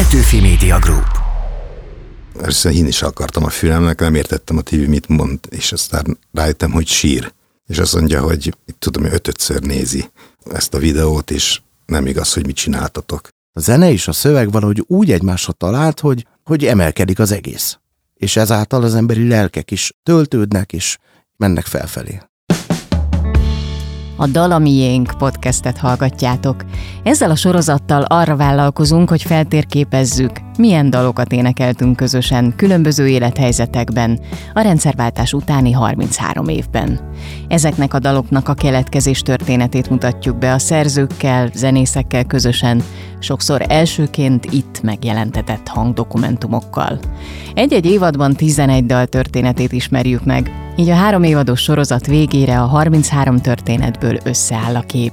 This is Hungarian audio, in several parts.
Petőfi Media Group. Persze én is akartam a fülemnek, nem értettem a TV mit mond, és aztán rájöttem, hogy sír. És azt mondja, hogy tudom, hogy ötötször nézi ezt a videót, és nem igaz, hogy mit csináltatok. A zene és a szöveg valahogy úgy egymásra talált, hogy, hogy emelkedik az egész. És ezáltal az emberi lelkek is töltődnek, és mennek felfelé. A Dalamiénk podcastet hallgatjátok. Ezzel a sorozattal arra vállalkozunk, hogy feltérképezzük, milyen dalokat énekeltünk közösen különböző élethelyzetekben a rendszerváltás utáni 33 évben. Ezeknek a daloknak a keletkezés történetét mutatjuk be a szerzőkkel, zenészekkel közösen, sokszor elsőként itt megjelentetett hangdokumentumokkal. Egy-egy évadban 11 dal történetét ismerjük meg, így a három évados sorozat végére a 33 történetből összeáll a kép.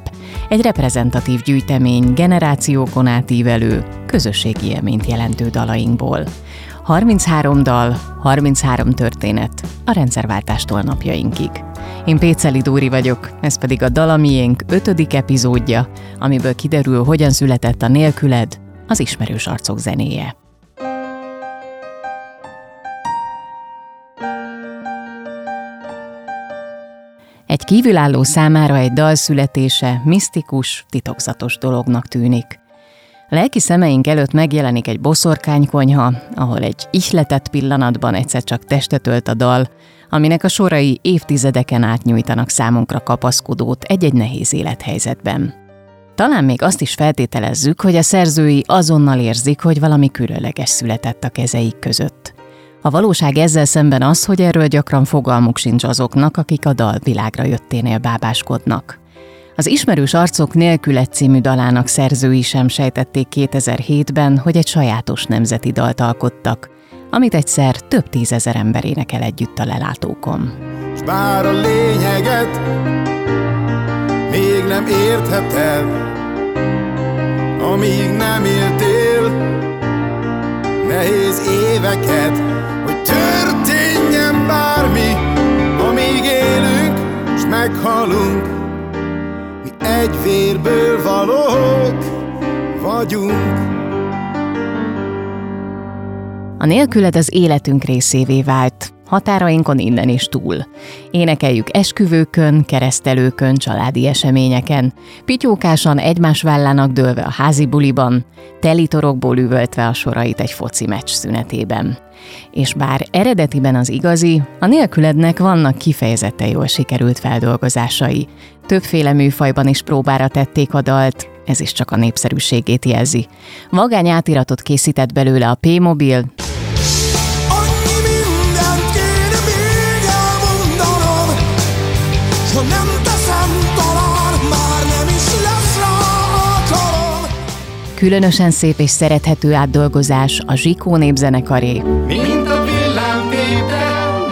Egy reprezentatív gyűjtemény generációkon átívelő, közösségi élményt jelentő dalainkból. 33 dal, 33 történet a rendszerváltástól napjainkig. Én Péceli Dóri vagyok, ez pedig a Dalamiénk ötödik epizódja, amiből kiderül, hogyan született a nélküled, az ismerős arcok zenéje. Egy kívülálló számára egy dal születése misztikus, titokzatos dolognak tűnik. Lelki szemeink előtt megjelenik egy boszorkánykonyha, ahol egy ihletett pillanatban egyszer csak testet ölt a dal, aminek a sorai évtizedeken át nyújtanak számunkra kapaszkodót egy-egy nehéz élethelyzetben. Talán még azt is feltételezzük, hogy a szerzői azonnal érzik, hogy valami különleges született a kezeik között. A valóság ezzel szemben az, hogy erről gyakran fogalmuk sincs azoknak, akik a dal világra jötténél bábáskodnak. Az Ismerős Arcok nélkület című dalának szerzői sem sejtették 2007-ben, hogy egy sajátos nemzeti dalt alkottak, amit egyszer több tízezer ember énekel együtt a lelátókon. S bár a lényeget még nem értheted, amíg nem éltél nehéz éveket, hogy történjen bármi, amíg élünk, s meghalunk. Egy vérből valók vagyunk. A nélküled az életünk részévé vált, határainkon innen is túl. Énekeljük esküvőkön, keresztelőkön, családi eseményeken, pityókásan egymás vállának dőlve a házi buliban, telitorokból üvöltve a sorait egy foci meccs szünetében. És bár eredetiben az igazi, a nélkülednek vannak kifejezetten jól sikerült feldolgozásai. Többféle műfajban is próbára tették a dalt, ez is csak a népszerűségét jelzi. Magány átiratot készített belőle a P-Mobil, ha nem teszem, talán már nem is lesz rá alkalom. Különösen szép és szerethető átdolgozás a Zsikó népzenekaré, Mint a villámtépe,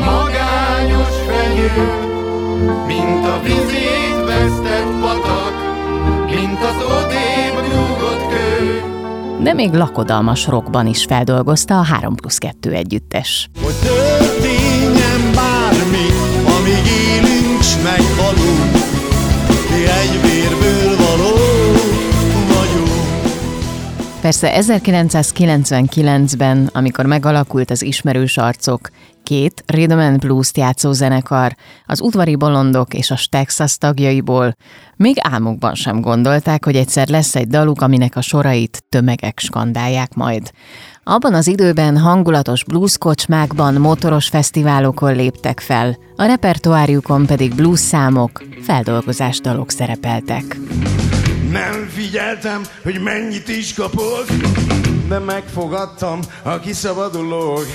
magányos fenyő, mint a vizét vesztett patak, mint az odébb rúgott kő. de még lakodalmas rockban is feldolgozta a 3 plusz 2 együttes. Hogy történjen bármi, amíg s meghalunk. Mi egy vérből való vagyunk. Persze 1999-ben, amikor megalakult az Ismerős Arcok, két Rhythm and blues játszó zenekar, az udvari bolondok és a Texas tagjaiból, még álmukban sem gondolták, hogy egyszer lesz egy daluk, aminek a sorait tömegek skandálják majd. Abban az időben hangulatos blueskocsmákban, motoros fesztiválokon léptek fel, a repertoárjukon pedig blues számok, feldolgozás dalok szerepeltek. Nem figyeltem, hogy mennyit is kapok, de megfogadtam, a kiszabadulok.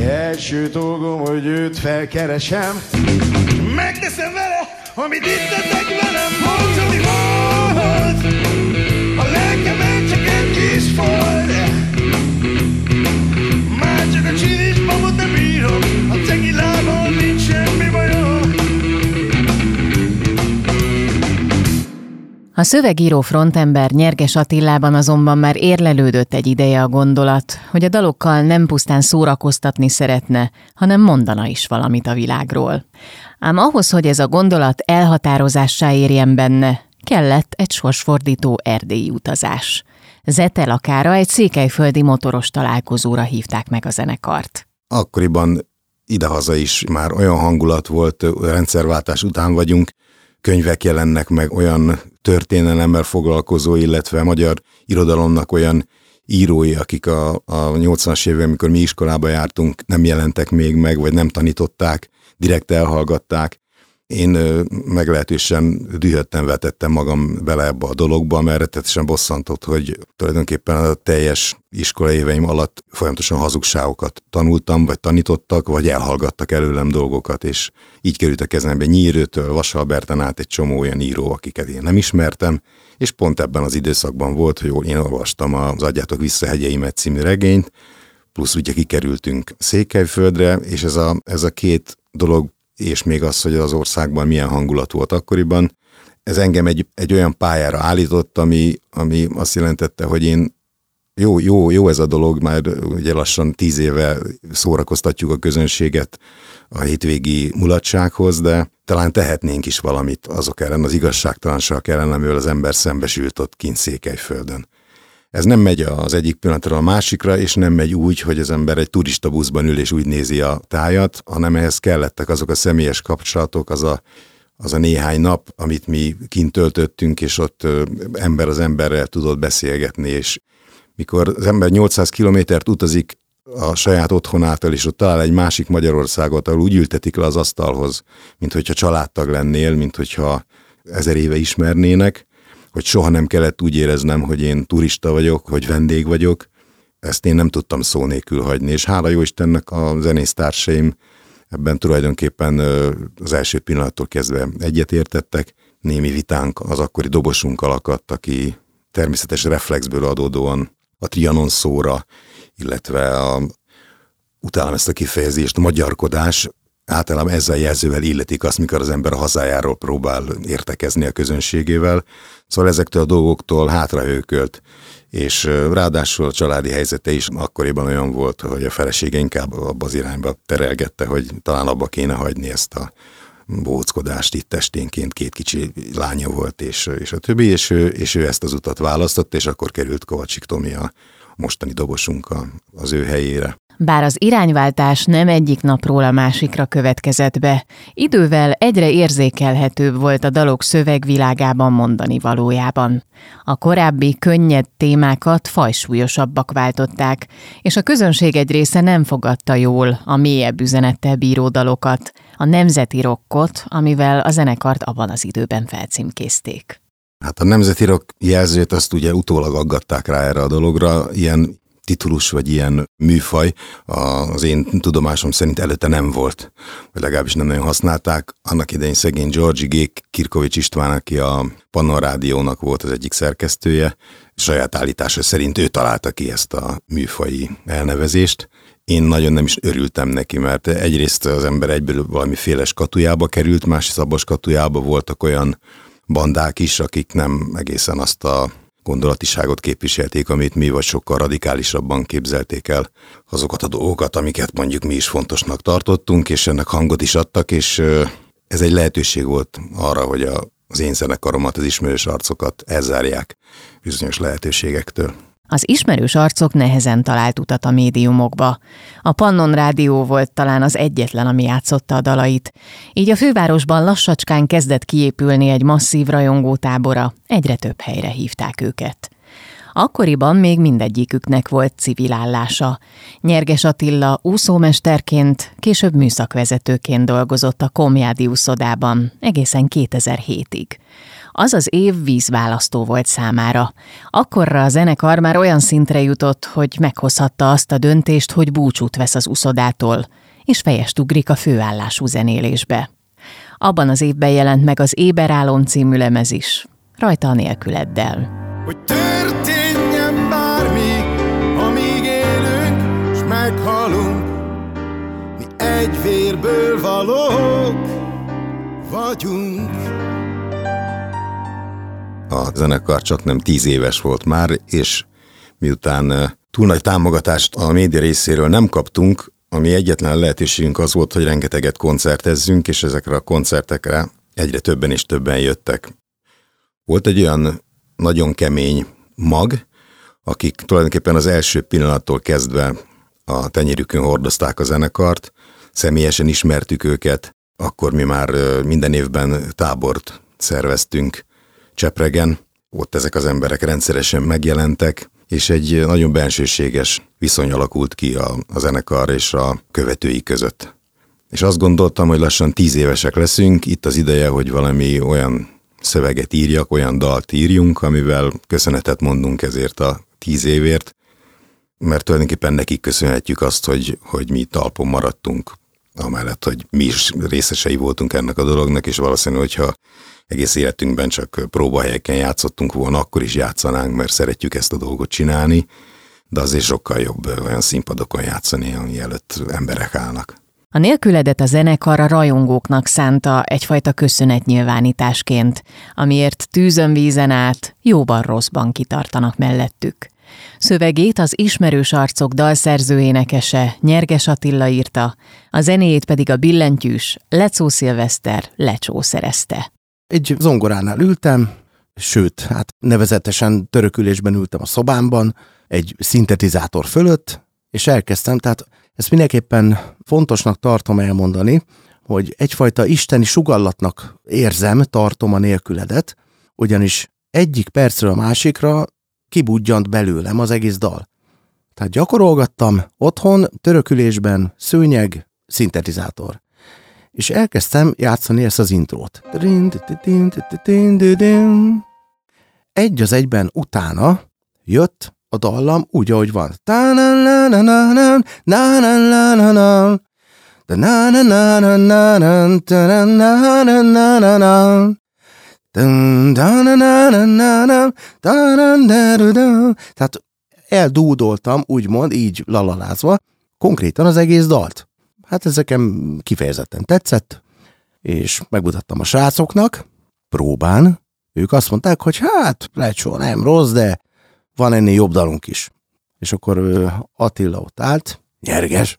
Első dolgom, hogy őt felkeresem, megteszem vele, amit itt tettek velem, volt, ami volt. A lelkemen csak egy kis fold. A cegilával nincs semmi. A szövegíró frontember Nyerges Attillában azonban már érlelődött egy ideje a gondolat, hogy a dalokkal nem pusztán szórakoztatni szeretne, hanem mondana is valamit a világról. Ám ahhoz, hogy ez a gondolat elhatározássá érjen benne, kellett egy sorsfordító erdélyi utazás. Zetelakára egy székelyföldi motoros találkozóra hívták meg a zenekart. Akkoriban idehaza is már olyan hangulat volt, rendszerváltás után vagyunk, könyvek jelennek meg olyan történelemmel foglalkozó, illetve magyar irodalomnak olyan írói, akik a, a 80-as évek, amikor mi iskolába jártunk, nem jelentek még meg, vagy nem tanították, direkt elhallgatták. Én meglehetősen dühötten vetettem magam bele ebbe a dologba, mert rettetesen bosszantott, hogy tulajdonképpen a teljes iskolai éveim alatt folyamatosan hazugságokat tanultam, vagy tanítottak, vagy elhallgattak előlem dolgokat, és így került a kezembe Nyírőtől, Vasalberten át egy csomó olyan író, akiket én nem ismertem, és pont ebben az időszakban volt, hogy én olvastam az Adjátok vissza hegyeimet című regényt, plusz ugye kikerültünk Székelyföldre, és ez a, ez a két dolog és még az, hogy az országban milyen hangulat volt akkoriban. Ez engem egy, egy olyan pályára állított, ami, ami azt jelentette, hogy én jó, jó, jó ez a dolog, már ugye lassan tíz éve szórakoztatjuk a közönséget a hétvégi mulatsághoz, de talán tehetnénk is valamit azok ellen, az igazságtalanság ellen, amivel az ember szembesült ott kint Székelyföldön. Ez nem megy az egyik pillanatra a másikra, és nem megy úgy, hogy az ember egy turista buszban ül és úgy nézi a tájat, hanem ehhez kellettek azok a személyes kapcsolatok, az a, az a néhány nap, amit mi kint töltöttünk, és ott ember az emberrel tudott beszélgetni, és mikor az ember 800 kilométert utazik a saját otthonától, és ott talál egy másik Magyarországot, ahol úgy ültetik le az asztalhoz, mint hogyha családtag lennél, mint hogyha ezer éve ismernének, hogy soha nem kellett úgy éreznem, hogy én turista vagyok, hogy vendég vagyok. Ezt én nem tudtam szó nélkül hagyni, és hála jó Istennek a zenésztársaim ebben tulajdonképpen az első pillanattól kezdve egyetértettek. Némi vitánk az akkori dobosunkkal akadt, aki természetes reflexből adódóan a Trianon szóra, illetve a, utálom ezt a kifejezést, magyarkodás, általában ezzel a jelzővel illetik azt, mikor az ember a hazájáról próbál értekezni a közönségével. Szóval ezektől a dolgoktól hátrahőkölt, és ráadásul a családi helyzete is akkoriban olyan volt, hogy a felesége inkább abba az irányba terelgette, hogy talán abba kéne hagyni ezt a bóckodást itt testénként, két kicsi lánya volt, és, és a többi, és ő, és ő ezt az utat választott, és akkor került Kovacsik Tomi a mostani dobosunk az ő helyére. Bár az irányváltás nem egyik napról a másikra következett be, idővel egyre érzékelhetőbb volt a dalok szövegvilágában mondani valójában. A korábbi könnyed témákat fajsúlyosabbak váltották, és a közönség egy része nem fogadta jól a mélyebb üzenettel bíró dalokat, a nemzeti rokkot, amivel a zenekart abban az időben felcímkézték. Hát a nemzeti rock jelzőt azt ugye utólag aggatták rá erre a dologra, ilyen titulus vagy ilyen műfaj az én tudomásom szerint előtte nem volt, vagy legalábbis nem nagyon használták. Annak idején szegény Georgi Gék Kirkovics István, aki a Pannon volt az egyik szerkesztője, saját állítása szerint ő találta ki ezt a műfai elnevezést. Én nagyon nem is örültem neki, mert egyrészt az ember egyből valamiféle skatujába került, másrészt abban skatujába voltak olyan bandák is, akik nem egészen azt a gondolatiságot képviselték, amit mi vagy sokkal radikálisabban képzelték el azokat a dolgokat, amiket mondjuk mi is fontosnak tartottunk, és ennek hangot is adtak, és ez egy lehetőség volt arra, hogy a, az én zenekaromat, az ismerős arcokat elzárják bizonyos lehetőségektől. Az ismerős arcok nehezen talált utat a médiumokba. A Pannon Rádió volt talán az egyetlen, ami játszotta a dalait. Így a fővárosban lassacskán kezdett kiépülni egy masszív rajongótábora, egyre több helyre hívták őket. Akkoriban még mindegyiküknek volt civil állása. Nyerges Attila úszómesterként, később műszakvezetőként dolgozott a Komjádi úszodában, egészen 2007-ig. Az az év vízválasztó volt számára. Akkorra a zenekar már olyan szintre jutott, hogy meghozhatta azt a döntést, hogy búcsút vesz az uszodától, és fejest ugrik a főállású zenélésbe. Abban az évben jelent meg az Éberálom című lemez is, rajta a nélküleddel. Hogy történjen bármi, amíg élünk, s meghalunk, mi egy vérből valók vagyunk. A zenekar csak nem tíz éves volt már, és miután túl nagy támogatást a média részéről nem kaptunk, ami egyetlen lehetőségünk az volt, hogy rengeteget koncertezzünk, és ezekre a koncertekre egyre többen és többen jöttek. Volt egy olyan nagyon kemény mag, akik tulajdonképpen az első pillanattól kezdve a tenyérükön hordozták a zenekart, személyesen ismertük őket, akkor mi már minden évben tábort szerveztünk Csepregen, ott ezek az emberek rendszeresen megjelentek, és egy nagyon bensőséges viszony alakult ki a, a zenekar és a követői között. És azt gondoltam, hogy lassan tíz évesek leszünk, itt az ideje, hogy valami olyan szöveget írjak, olyan dalt írjunk, amivel köszönetet mondunk ezért a tíz évért, mert tulajdonképpen nekik köszönhetjük azt, hogy, hogy mi talpon maradtunk, amellett, hogy mi is részesei voltunk ennek a dolognak, és valószínű, hogyha egész életünkben csak próbahelyeken játszottunk volna, akkor is játszanánk, mert szeretjük ezt a dolgot csinálni, de azért sokkal jobb olyan színpadokon játszani, ami előtt emberek állnak. A nélküledet a zenekar a rajongóknak szánta egyfajta köszönetnyilvánításként, amiért tűzön vízen át, jóban rosszban kitartanak mellettük. Szövegét az ismerős arcok dalszerző énekese Nyerges Attila írta, a zenéjét pedig a billentyűs Lecó Szilveszter Lecsó szerezte. Egy zongoránál ültem, sőt, hát nevezetesen törökülésben ültem a szobámban, egy szintetizátor fölött, és elkezdtem, tehát ezt mindenképpen fontosnak tartom elmondani, hogy egyfajta isteni sugallatnak érzem, tartom a nélküledet, ugyanis egyik percről a másikra kibudjant belőlem az egész dal. Tehát gyakorolgattam otthon, törökülésben, szőnyeg, szintetizátor. És elkezdtem játszani ezt az intrót. Egy az egyben utána jött a dallam úgy, ahogy van. Tehát eldúdoltam, úgymond, így lalalázva, konkrétan az egész dalt. Hát ezekem kifejezetten tetszett, és megmutattam a srácoknak, próbán, ők azt mondták, hogy hát, lecsó, nem rossz, de van ennél jobb dalunk is. És akkor Attila ott állt, nyerges,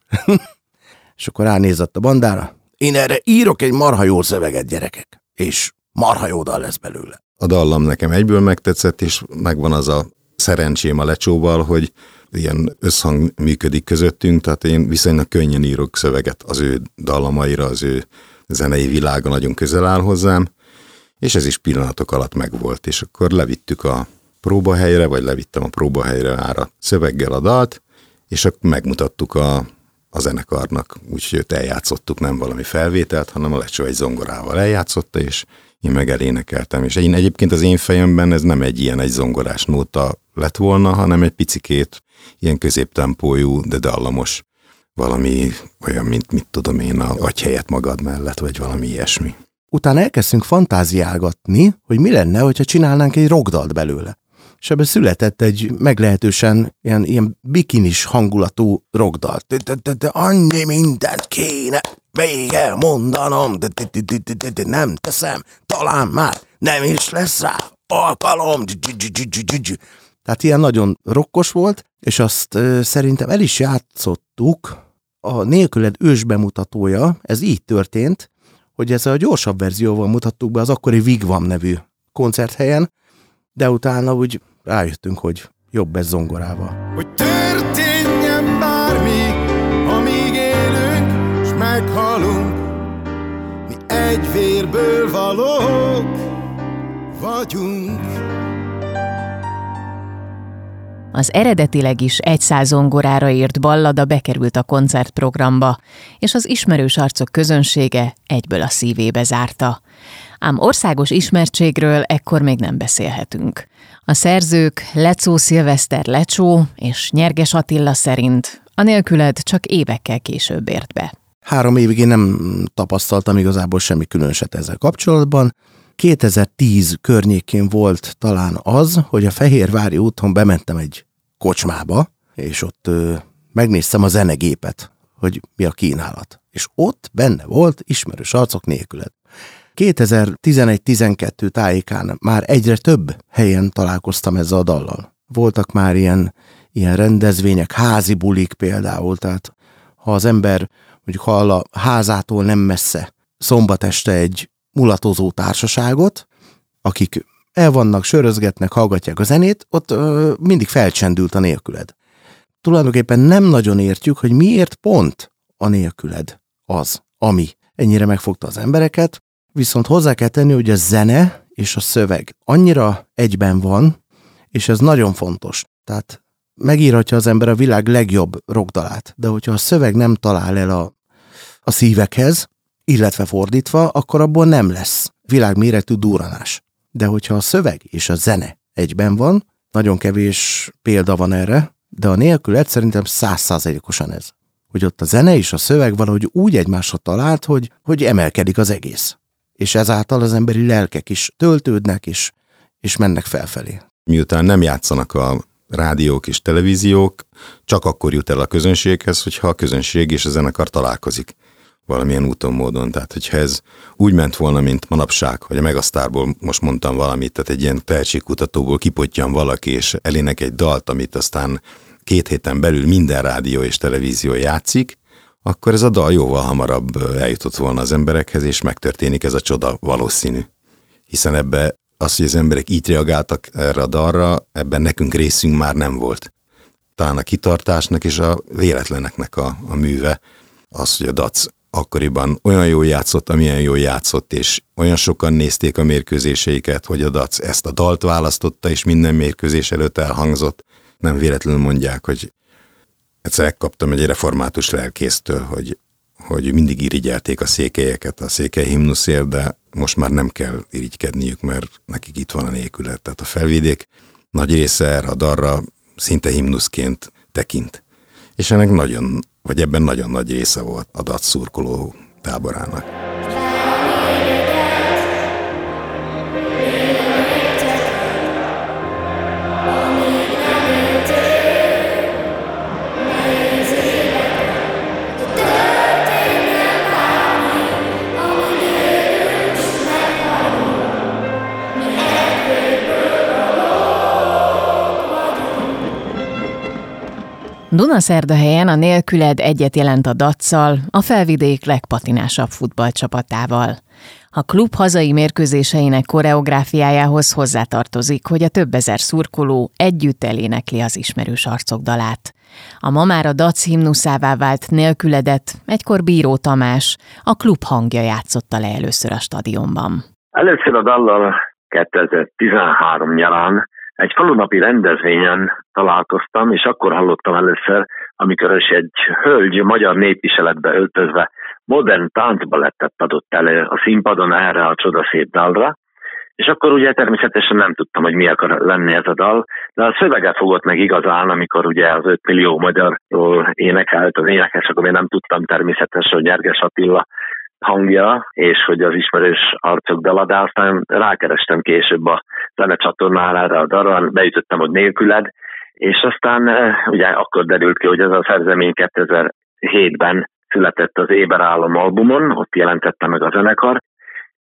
és akkor ránézett a bandára, én erre írok egy marha jó szöveget, gyerekek, és marha jó dal lesz belőle. A dallam nekem egyből megtetszett, és megvan az a szerencsém a lecsóval, hogy ilyen összhang működik közöttünk, tehát én viszonylag könnyen írok szöveget az ő dallamaira, az ő zenei világa nagyon közel áll hozzám, és ez is pillanatok alatt megvolt, és akkor levittük a próbahelyre, vagy levittem a próbahelyre ára szöveggel a dalt, és akkor megmutattuk a, a zenekarnak, úgyhogy őt eljátszottuk, nem valami felvételt, hanem a lecsó egy zongorával eljátszotta, és én meg elénekeltem. És én egyébként az én fejemben ez nem egy ilyen egy zongorás nóta lett volna, hanem egy picikét ilyen középtempójú, de dallamos valami olyan, mint mit tudom én, a agy helyet magad mellett, vagy valami ilyesmi. Utána elkezdtünk fantáziálgatni, hogy mi lenne, hogyha csinálnánk egy rockdalt belőle és ebben született egy meglehetősen ilyen, ilyen bikinis hangulatú rockdal. De annyi mindent kéne még elmondanom, de nem teszem, talán már nem is lesz rá alkalom. Tehát ilyen nagyon rokkos volt, és azt szerintem el is játszottuk, a nélküled ős bemutatója, ez így történt, hogy ez a gyorsabb verzióval mutattuk be az akkori Vigvam nevű koncerthelyen, de utána úgy rájöttünk, hogy jobb ez zongorával. Hogy történjen bármi, amíg élünk, s meghalunk, mi egy vérből valók vagyunk. Az eredetileg is egyszáz zongorára írt ballada bekerült a koncertprogramba, és az ismerős arcok közönsége egyből a szívébe zárta. Ám országos ismertségről ekkor még nem beszélhetünk. A szerzők Lecó Szilveszter Lecsó és Nyerges Attila szerint a nélküled csak évekkel később ért be. Három évig én nem tapasztaltam igazából semmi különöset ezzel kapcsolatban. 2010 környékén volt talán az, hogy a Fehérvári úton bementem egy kocsmába, és ott ö, megnéztem a zenegépet, hogy mi a kínálat. És ott benne volt ismerős arcok nélküled. 2011-12 tájékán már egyre több helyen találkoztam ezzel a dallal. Voltak már ilyen, ilyen rendezvények, házi bulik például, tehát ha az ember mondjuk hall a házától nem messze szombat este egy mulatozó társaságot, akik el vannak, sörözgetnek, hallgatják a zenét, ott ö, mindig felcsendült a nélküled. Tulajdonképpen nem nagyon értjük, hogy miért pont a nélküled az, ami ennyire megfogta az embereket, viszont hozzá kell tenni, hogy a zene és a szöveg annyira egyben van, és ez nagyon fontos. Tehát megírhatja az ember a világ legjobb rockdalát, de hogyha a szöveg nem talál el a, a szívekhez, illetve fordítva, akkor abból nem lesz világméretű duranás. De hogyha a szöveg és a zene egyben van, nagyon kevés példa van erre, de a nélkület szerintem százszázalékosan ez. Hogy ott a zene és a szöveg valahogy úgy egymásra talált, hogy, hogy emelkedik az egész. És ezáltal az emberi lelkek is töltődnek, és, és mennek felfelé. Miután nem játszanak a rádiók és televíziók, csak akkor jut el a közönséghez, hogyha a közönség és a zenekar találkozik valamilyen úton, módon. Tehát, hogyha ez úgy ment volna, mint manapság, hogy a Megasztárból most mondtam valamit, tehát egy ilyen tehetségkutatóból kipottyan valaki, és elének egy dalt, amit aztán két héten belül minden rádió és televízió játszik, akkor ez a dal jóval hamarabb eljutott volna az emberekhez, és megtörténik ez a csoda valószínű. Hiszen ebbe az, hogy az emberek így reagáltak erre a dalra, ebben nekünk részünk már nem volt. Talán a kitartásnak és a véletleneknek a, a műve az, hogy a DAC akkoriban olyan jól játszott, amilyen jól játszott, és olyan sokan nézték a mérkőzéseiket, hogy a DAC ezt a dalt választotta, és minden mérkőzés előtt elhangzott. Nem véletlenül mondják, hogy egyszer kaptam egy református lelkésztől, hogy, hogy mindig irigyelték a székelyeket a székely himnuszért, de most már nem kell irigykedniük, mert nekik itt van a nélkület. Tehát a felvidék nagy része erre a darra szinte himnuszként tekint. És ennek nagyon vagy ebben nagyon nagy része volt a DAC szurkoló táborának. Dunaszerdahelyen a nélküled egyet jelent a dacsal, a felvidék legpatinásabb futballcsapatával. A klub hazai mérkőzéseinek koreográfiájához hozzátartozik, hogy a több ezer szurkoló együtt elénekli az ismerős arcok dalát. A ma már a dac himnuszává vált nélküledet egykor Bíró Tamás, a klub hangja játszotta le először a stadionban. Először a dallal 2013 nyarán egy falunapi rendezvényen találkoztam, és akkor hallottam először, amikor is egy hölgy magyar népviseletbe öltözve modern táncbalettet adott elő a színpadon erre a csodaszép dalra, és akkor ugye természetesen nem tudtam, hogy mi akar lenni ez a dal, de a szövege fogott meg igazán, amikor ugye az 5 millió magyarról énekelt az énekes, akkor én nem tudtam természetesen, hogy Nyerges Attila hangja, és hogy az ismerős arcok dala, aztán rákerestem később a zenecsatornára a darra, beütöttem, hogy nélküled, és aztán eh, ugye akkor derült ki, hogy ez a szerzemény 2007-ben született az Éber Állam albumon, ott jelentette meg a zenekar.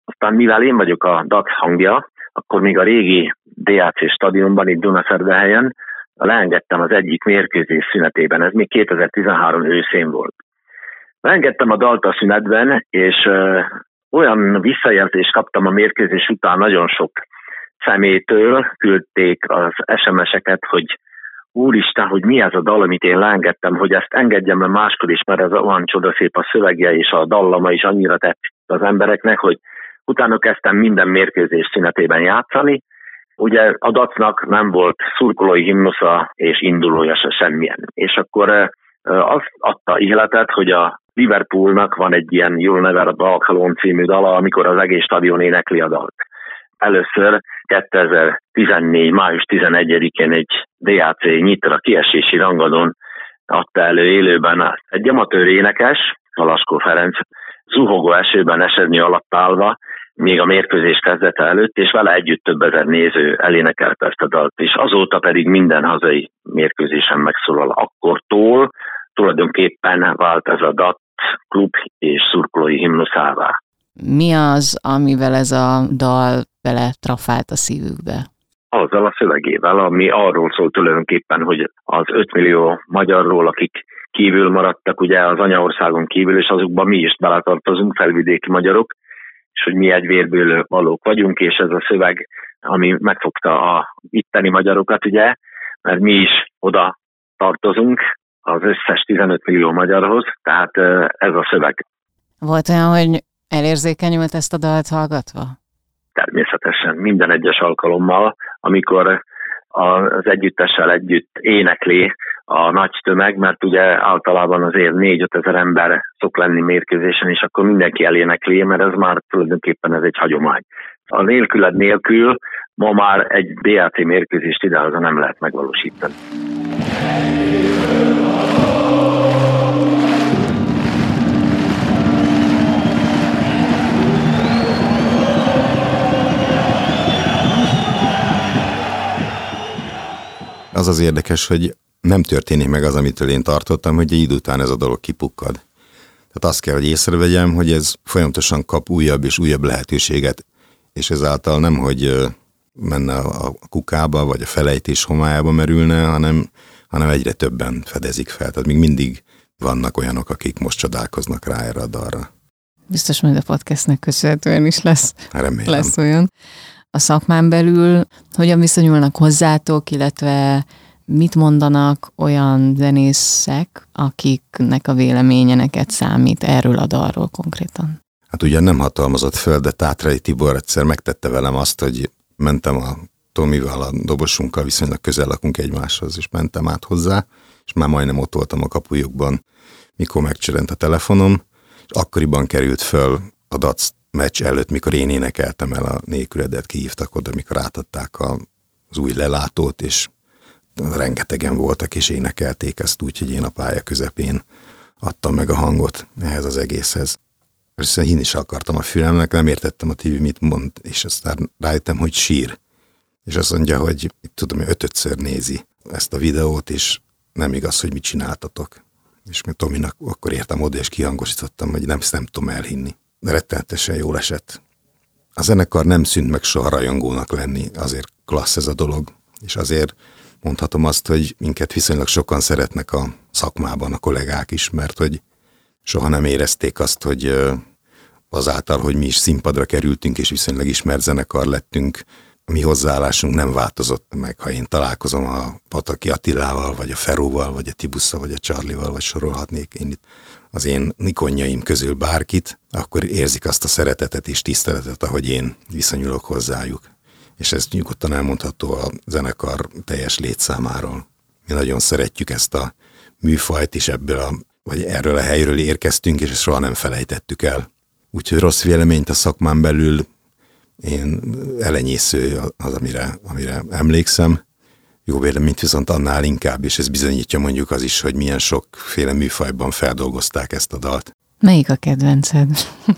Aztán mivel én vagyok a DAX hangja, akkor még a régi DAC stadionban, itt Dunaszerdehelyen, leengedtem az egyik mérkőzés szünetében, ez még 2013 őszén volt. Leengedtem a dalt a szünetben, és olyan visszajelzést kaptam a mérkőzés után nagyon sok szemétől, küldték az SMS-eket, hogy úristen, hogy mi ez a dal, amit én leengedtem, hogy ezt engedjem le máskor is, mert ez olyan csodaszép a szövegje, és a dallama is annyira tetszik az embereknek, hogy utána kezdtem minden mérkőzés szünetében játszani. Ugye a dacnak nem volt szurkolói himnusza és indulója se semmilyen. És akkor azt adta életet, hogy a Liverpoolnak van egy ilyen You'll Never Walk Alone című dala, amikor az egész stadion énekli a dalt. Először 2014. május 11-én egy DAC nyitra kiesési rangadon adta elő élőben egy amatőr énekes, Alaskó Ferenc, zuhogó esőben esedni alatt állva, még a mérkőzés kezdete előtt, és vele együtt több ezer néző elénekelt ezt a dalt, és azóta pedig minden hazai mérkőzésen megszólal akkortól, tulajdonképpen vált ez a DAT klub és szurkolói himnuszává. Mi az, amivel ez a dal bele trafált a szívükbe? Azzal a szövegével, ami arról szól tulajdonképpen, hogy az 5 millió magyarról, akik kívül maradtak ugye az anyaországon kívül, és azokban mi is beletartozunk, felvidéki magyarok, és hogy mi egy vérből valók vagyunk, és ez a szöveg ami megfogta a itteni magyarokat, ugye, mert mi is oda tartozunk az összes 15 millió magyarhoz, tehát ez a szöveg. Volt olyan, hogy elérzékenyült ezt a dalt hallgatva? Természetesen, minden egyes alkalommal, amikor az együttessel együtt énekli a nagy tömeg, mert ugye általában azért 4-5 ezer ember szok lenni mérkőzésen, és akkor mindenki elénekli, mert ez már tulajdonképpen ez egy hagyomány. A nélküled nélkül ma már egy BLT mérkőzést idehaza nem lehet megvalósítani. Az az érdekes, hogy nem történik meg az, amitől én tartottam, hogy egy idő után ez a dolog kipukkad. Tehát azt kell, hogy észrevegyem, hogy ez folyamatosan kap újabb és újabb lehetőséget, és ezáltal nem, hogy menne a kukába, vagy a felejtés homályába merülne, hanem, hanem egyre többen fedezik fel. Tehát még mindig vannak olyanok, akik most csodálkoznak rá erre a dalra. Biztos majd a podcastnek köszönhetően is lesz, Remélem. lesz olyan. A szakmán belül hogyan viszonyulnak hozzátok, illetve mit mondanak olyan zenészek, akiknek a véleménye neked számít erről a dalról konkrétan? Hát ugyan nem hatalmazott föl, de Tátrai Tibor egyszer megtette velem azt, hogy mentem a Tomival, a dobosunkkal, viszonylag közel lakunk egymáshoz, és mentem át hozzá, és már majdnem ott voltam a kapujukban, mikor megcserent a telefonom, és akkoriban került föl a DAC meccs előtt, mikor én énekeltem el a nélküledet, kihívtak oda, mikor átadták az új lelátót, és rengetegen voltak, és énekelték ezt úgy, hogy én a pálya közepén adtam meg a hangot ehhez az egészhez. Persze én is akartam a fülemnek, nem értettem a TV mit mond, és aztán rájöttem, hogy sír. És azt mondja, hogy tudom, hogy ötötször nézi ezt a videót, és nem igaz, hogy mit csináltatok. És mi Tominak akkor értem oda, és kihangosítottam, hogy nem, ezt nem tudom elhinni. Rettenetesen jól esett. A zenekar nem szűnt meg soha rajongónak lenni, azért klassz ez a dolog, és azért mondhatom azt, hogy minket viszonylag sokan szeretnek a szakmában a kollégák is, mert hogy soha nem érezték azt, hogy azáltal, hogy mi is színpadra kerültünk, és viszonylag ismert zenekar lettünk, mi hozzáállásunk nem változott meg. Ha én találkozom a Pataki Attilával, vagy a Feróval, vagy a Tibusszal, vagy a Charlival, vagy sorolhatnék én itt az én nikonjaim közül bárkit, akkor érzik azt a szeretetet és tiszteletet, ahogy én viszonyulok hozzájuk. És ez nyugodtan elmondható a zenekar teljes létszámáról. Mi nagyon szeretjük ezt a műfajt, és ebből a, vagy erről a helyről érkeztünk, és ezt soha nem felejtettük el. Úgyhogy rossz véleményt a szakmán belül én elenyésző az, amire, amire emlékszem. Jó véleményt viszont annál inkább, és ez bizonyítja mondjuk az is, hogy milyen sokféle műfajban feldolgozták ezt a dalt. Melyik a kedvenced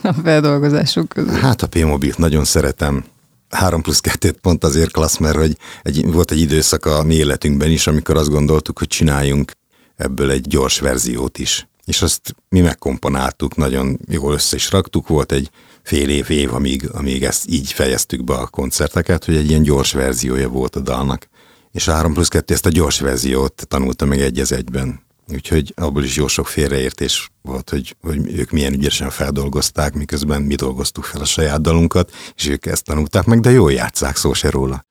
a feldolgozásuk közül? Hát a P-mobilt nagyon szeretem. 3 plusz 2 pont azért klassz, mert hogy egy, volt egy időszak a mi életünkben is, amikor azt gondoltuk, hogy csináljunk ebből egy gyors verziót is. És azt mi megkomponáltuk, nagyon jól össze is raktuk, volt egy fél év, év, amíg, amíg ezt így fejeztük be a koncerteket, hogy egy ilyen gyors verziója volt a dalnak. És a 3 plusz 2 ezt a gyors verziót tanulta meg egy az egyben. Úgyhogy abból is jó sok félreértés volt, hogy, hogy ők milyen ügyesen feldolgozták, miközben mi dolgoztuk fel a saját dalunkat, és ők ezt tanulták meg, de jól játszák, szó se róla.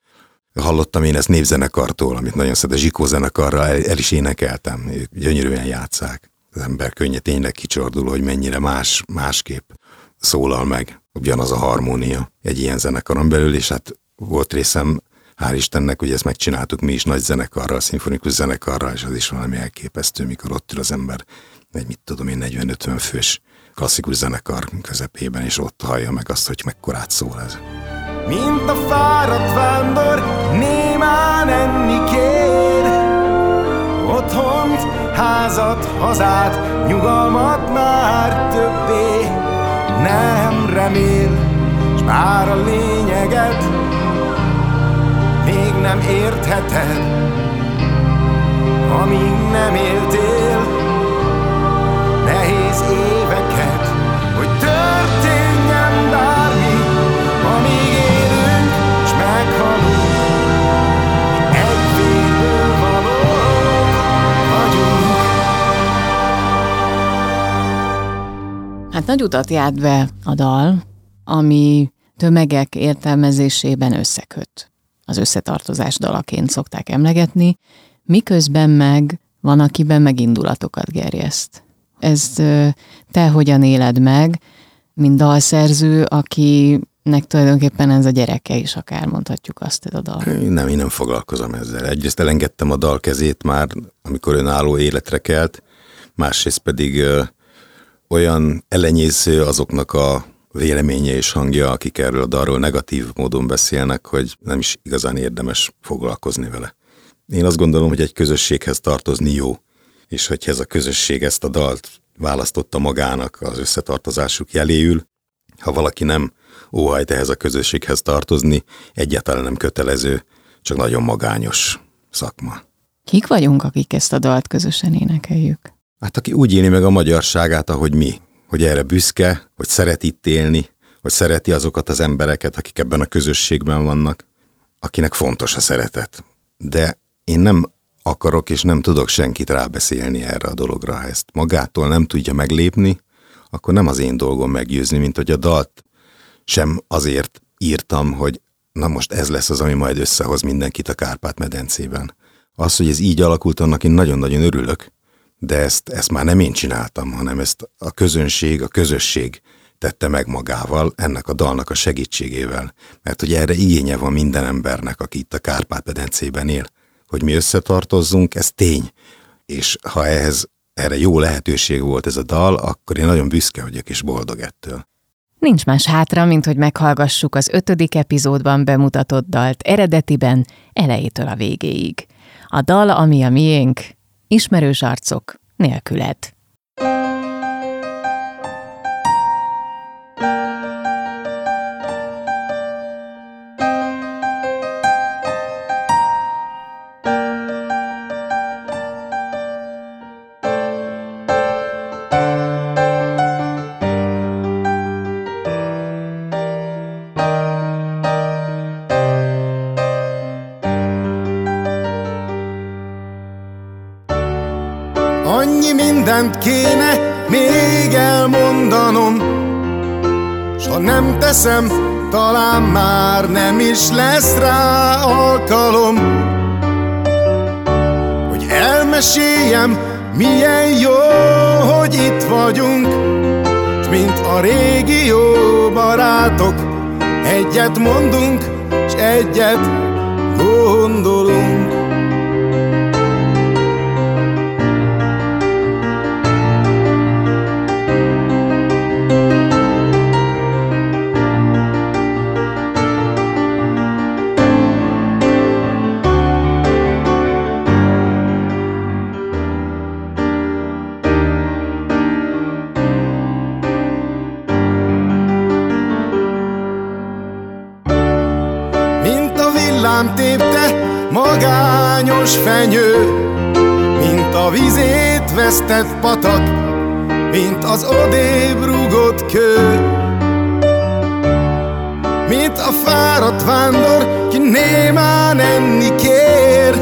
Hallottam én ezt névzenekartól, amit nagyon szeret, a Zsikó zenekarra el, el is énekeltem, ők gyönyörűen játszák. Az ember könnye tényleg kicsordul, hogy mennyire más, másképp szólal meg. Ugyanaz a harmónia egy ilyen zenekaron belül, és hát volt részem, hál' Istennek, hogy ezt megcsináltuk mi is nagy zenekarral, szimfonikus zenekarral, és az is valami elképesztő, mikor ott ül az ember egy mit tudom én 40-50 fős klasszikus zenekar közepében, és ott hallja meg azt, hogy mekkorát szól ez. Mint a fáradt vándor, némán enni kér. Otthont, házat, hazát, nyugalmat már többé nem remél S bár a lényeget még nem értheted nagy utat járt be a dal, ami tömegek értelmezésében összeköt. Az összetartozás dalaként szokták emlegetni, miközben meg van, akiben megindulatokat gerjeszt. Ezt te hogyan éled meg, mint dalszerző, akinek tulajdonképpen ez a gyereke is, akár mondhatjuk azt, ez a dal. Nem, én nem foglalkozom ezzel. Egyrészt elengedtem a dal kezét már, amikor önálló életre kelt, másrészt pedig olyan elenyésző azoknak a véleménye és hangja, akik erről a dalról negatív módon beszélnek, hogy nem is igazán érdemes foglalkozni vele. Én azt gondolom, hogy egy közösséghez tartozni jó, és hogyha ez a közösség ezt a dalt választotta magának az összetartozásuk jeléül, ha valaki nem óhajt ehhez a közösséghez tartozni, egyáltalán nem kötelező, csak nagyon magányos szakma. Kik vagyunk, akik ezt a dalt közösen énekeljük? Hát aki úgy éli meg a magyarságát, ahogy mi, hogy erre büszke, hogy szeret itt élni, hogy szereti azokat az embereket, akik ebben a közösségben vannak, akinek fontos a szeretet. De én nem akarok és nem tudok senkit rábeszélni erre a dologra. Ha ezt magától nem tudja meglépni, akkor nem az én dolgom meggyőzni, mint hogy a dalt sem azért írtam, hogy na most ez lesz az, ami majd összehoz mindenkit a Kárpát-medencében. Az, hogy ez így alakult, annak én nagyon-nagyon örülök, de ezt, ezt már nem én csináltam, hanem ezt a közönség, a közösség tette meg magával, ennek a dalnak a segítségével. Mert hogy erre igénye van minden embernek, aki itt a Kárpát-medencében él. Hogy mi összetartozzunk, ez tény. És ha ehhez erre jó lehetőség volt ez a dal, akkor én nagyon büszke vagyok és boldog ettől. Nincs más hátra, mint hogy meghallgassuk az ötödik epizódban bemutatott dalt eredetiben, elejétől a végéig. A dal, ami a miénk, ismerős arcok nélküled. Teszem, talán már nem is lesz rá alkalom Hogy elmeséljem, milyen jó, hogy itt vagyunk. S mint a régi jó barátok Egyet mondunk, s egyet gondolunk magányos fenyő Mint a vizét vesztett patak Mint az odébb rúgott kő. Mint a fáradt vándor, ki némán enni kér.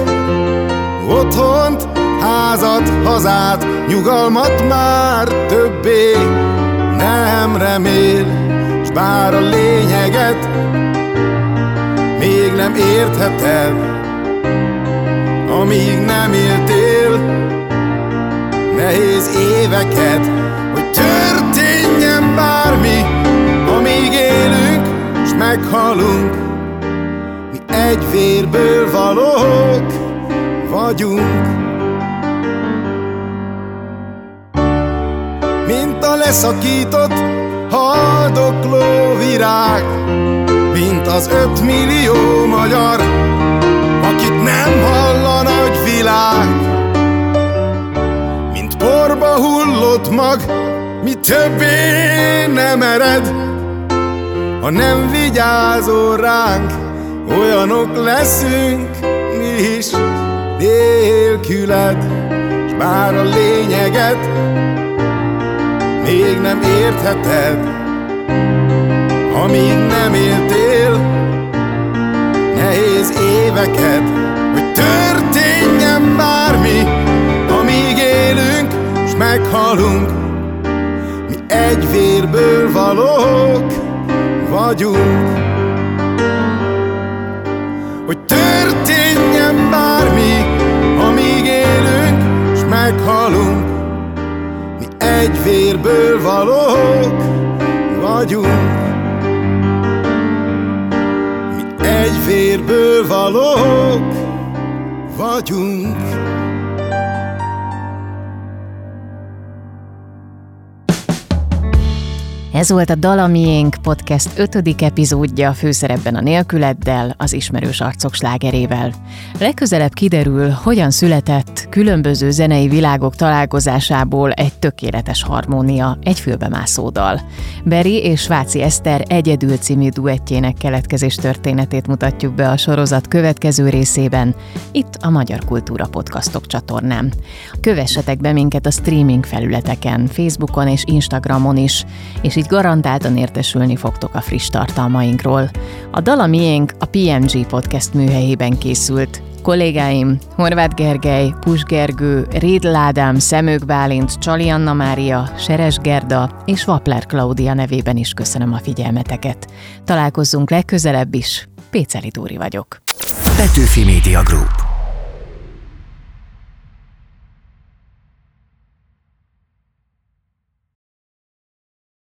Otthont, házat, hazát, nyugalmat már többé nem remél S bár a lényeget még nem értheted, amíg nem éltél nehéz éveket, hogy történjen bármi, amíg élünk, s meghalunk. Mi egy vérből valók vagyunk. Mint a leszakított haldokló virág, mint az ötmillió magyar, akit nem hall világ. Mint porba hullott mag, mi többé nem ered, ha nem vigyázol ránk, olyanok leszünk mi is. Nélküled, s bár a lényeget még nem értheted, amíg nem éltél nehéz éveket, hogy történjen bármi, amíg élünk, s meghalunk. Mi egy vérből valók vagyunk. Hogy történjen bármi, amíg élünk, s meghalunk. Mi egy vérből valók vagyunk. Mi egy vérből valók vagyunk Ez volt a Dalamiénk podcast ötödik epizódja főszerepben a nélküleddel, az ismerős arcok slágerével. Legközelebb kiderül, hogyan született különböző zenei világok találkozásából egy tökéletes harmónia, egy fülbemászó dal. Beri és Sváci Eszter egyedül című duettjének keletkezés történetét mutatjuk be a sorozat következő részében, itt a Magyar Kultúra Podcastok csatornán. Kövessetek be minket a streaming felületeken, Facebookon és Instagramon is, és így így garantáltan értesülni fogtok a friss tartalmainkról. A dala miénk a PMG Podcast műhelyében készült. Kollégáim Horváth Gergely, Pus Gergő, Rédl Ádám, Szemők Bálint, Csali Anna Mária, Seres Gerda és Vapler Klaudia nevében is köszönöm a figyelmeteket. Találkozzunk legközelebb is. Péceli Dóri vagyok. Petőfi Media Group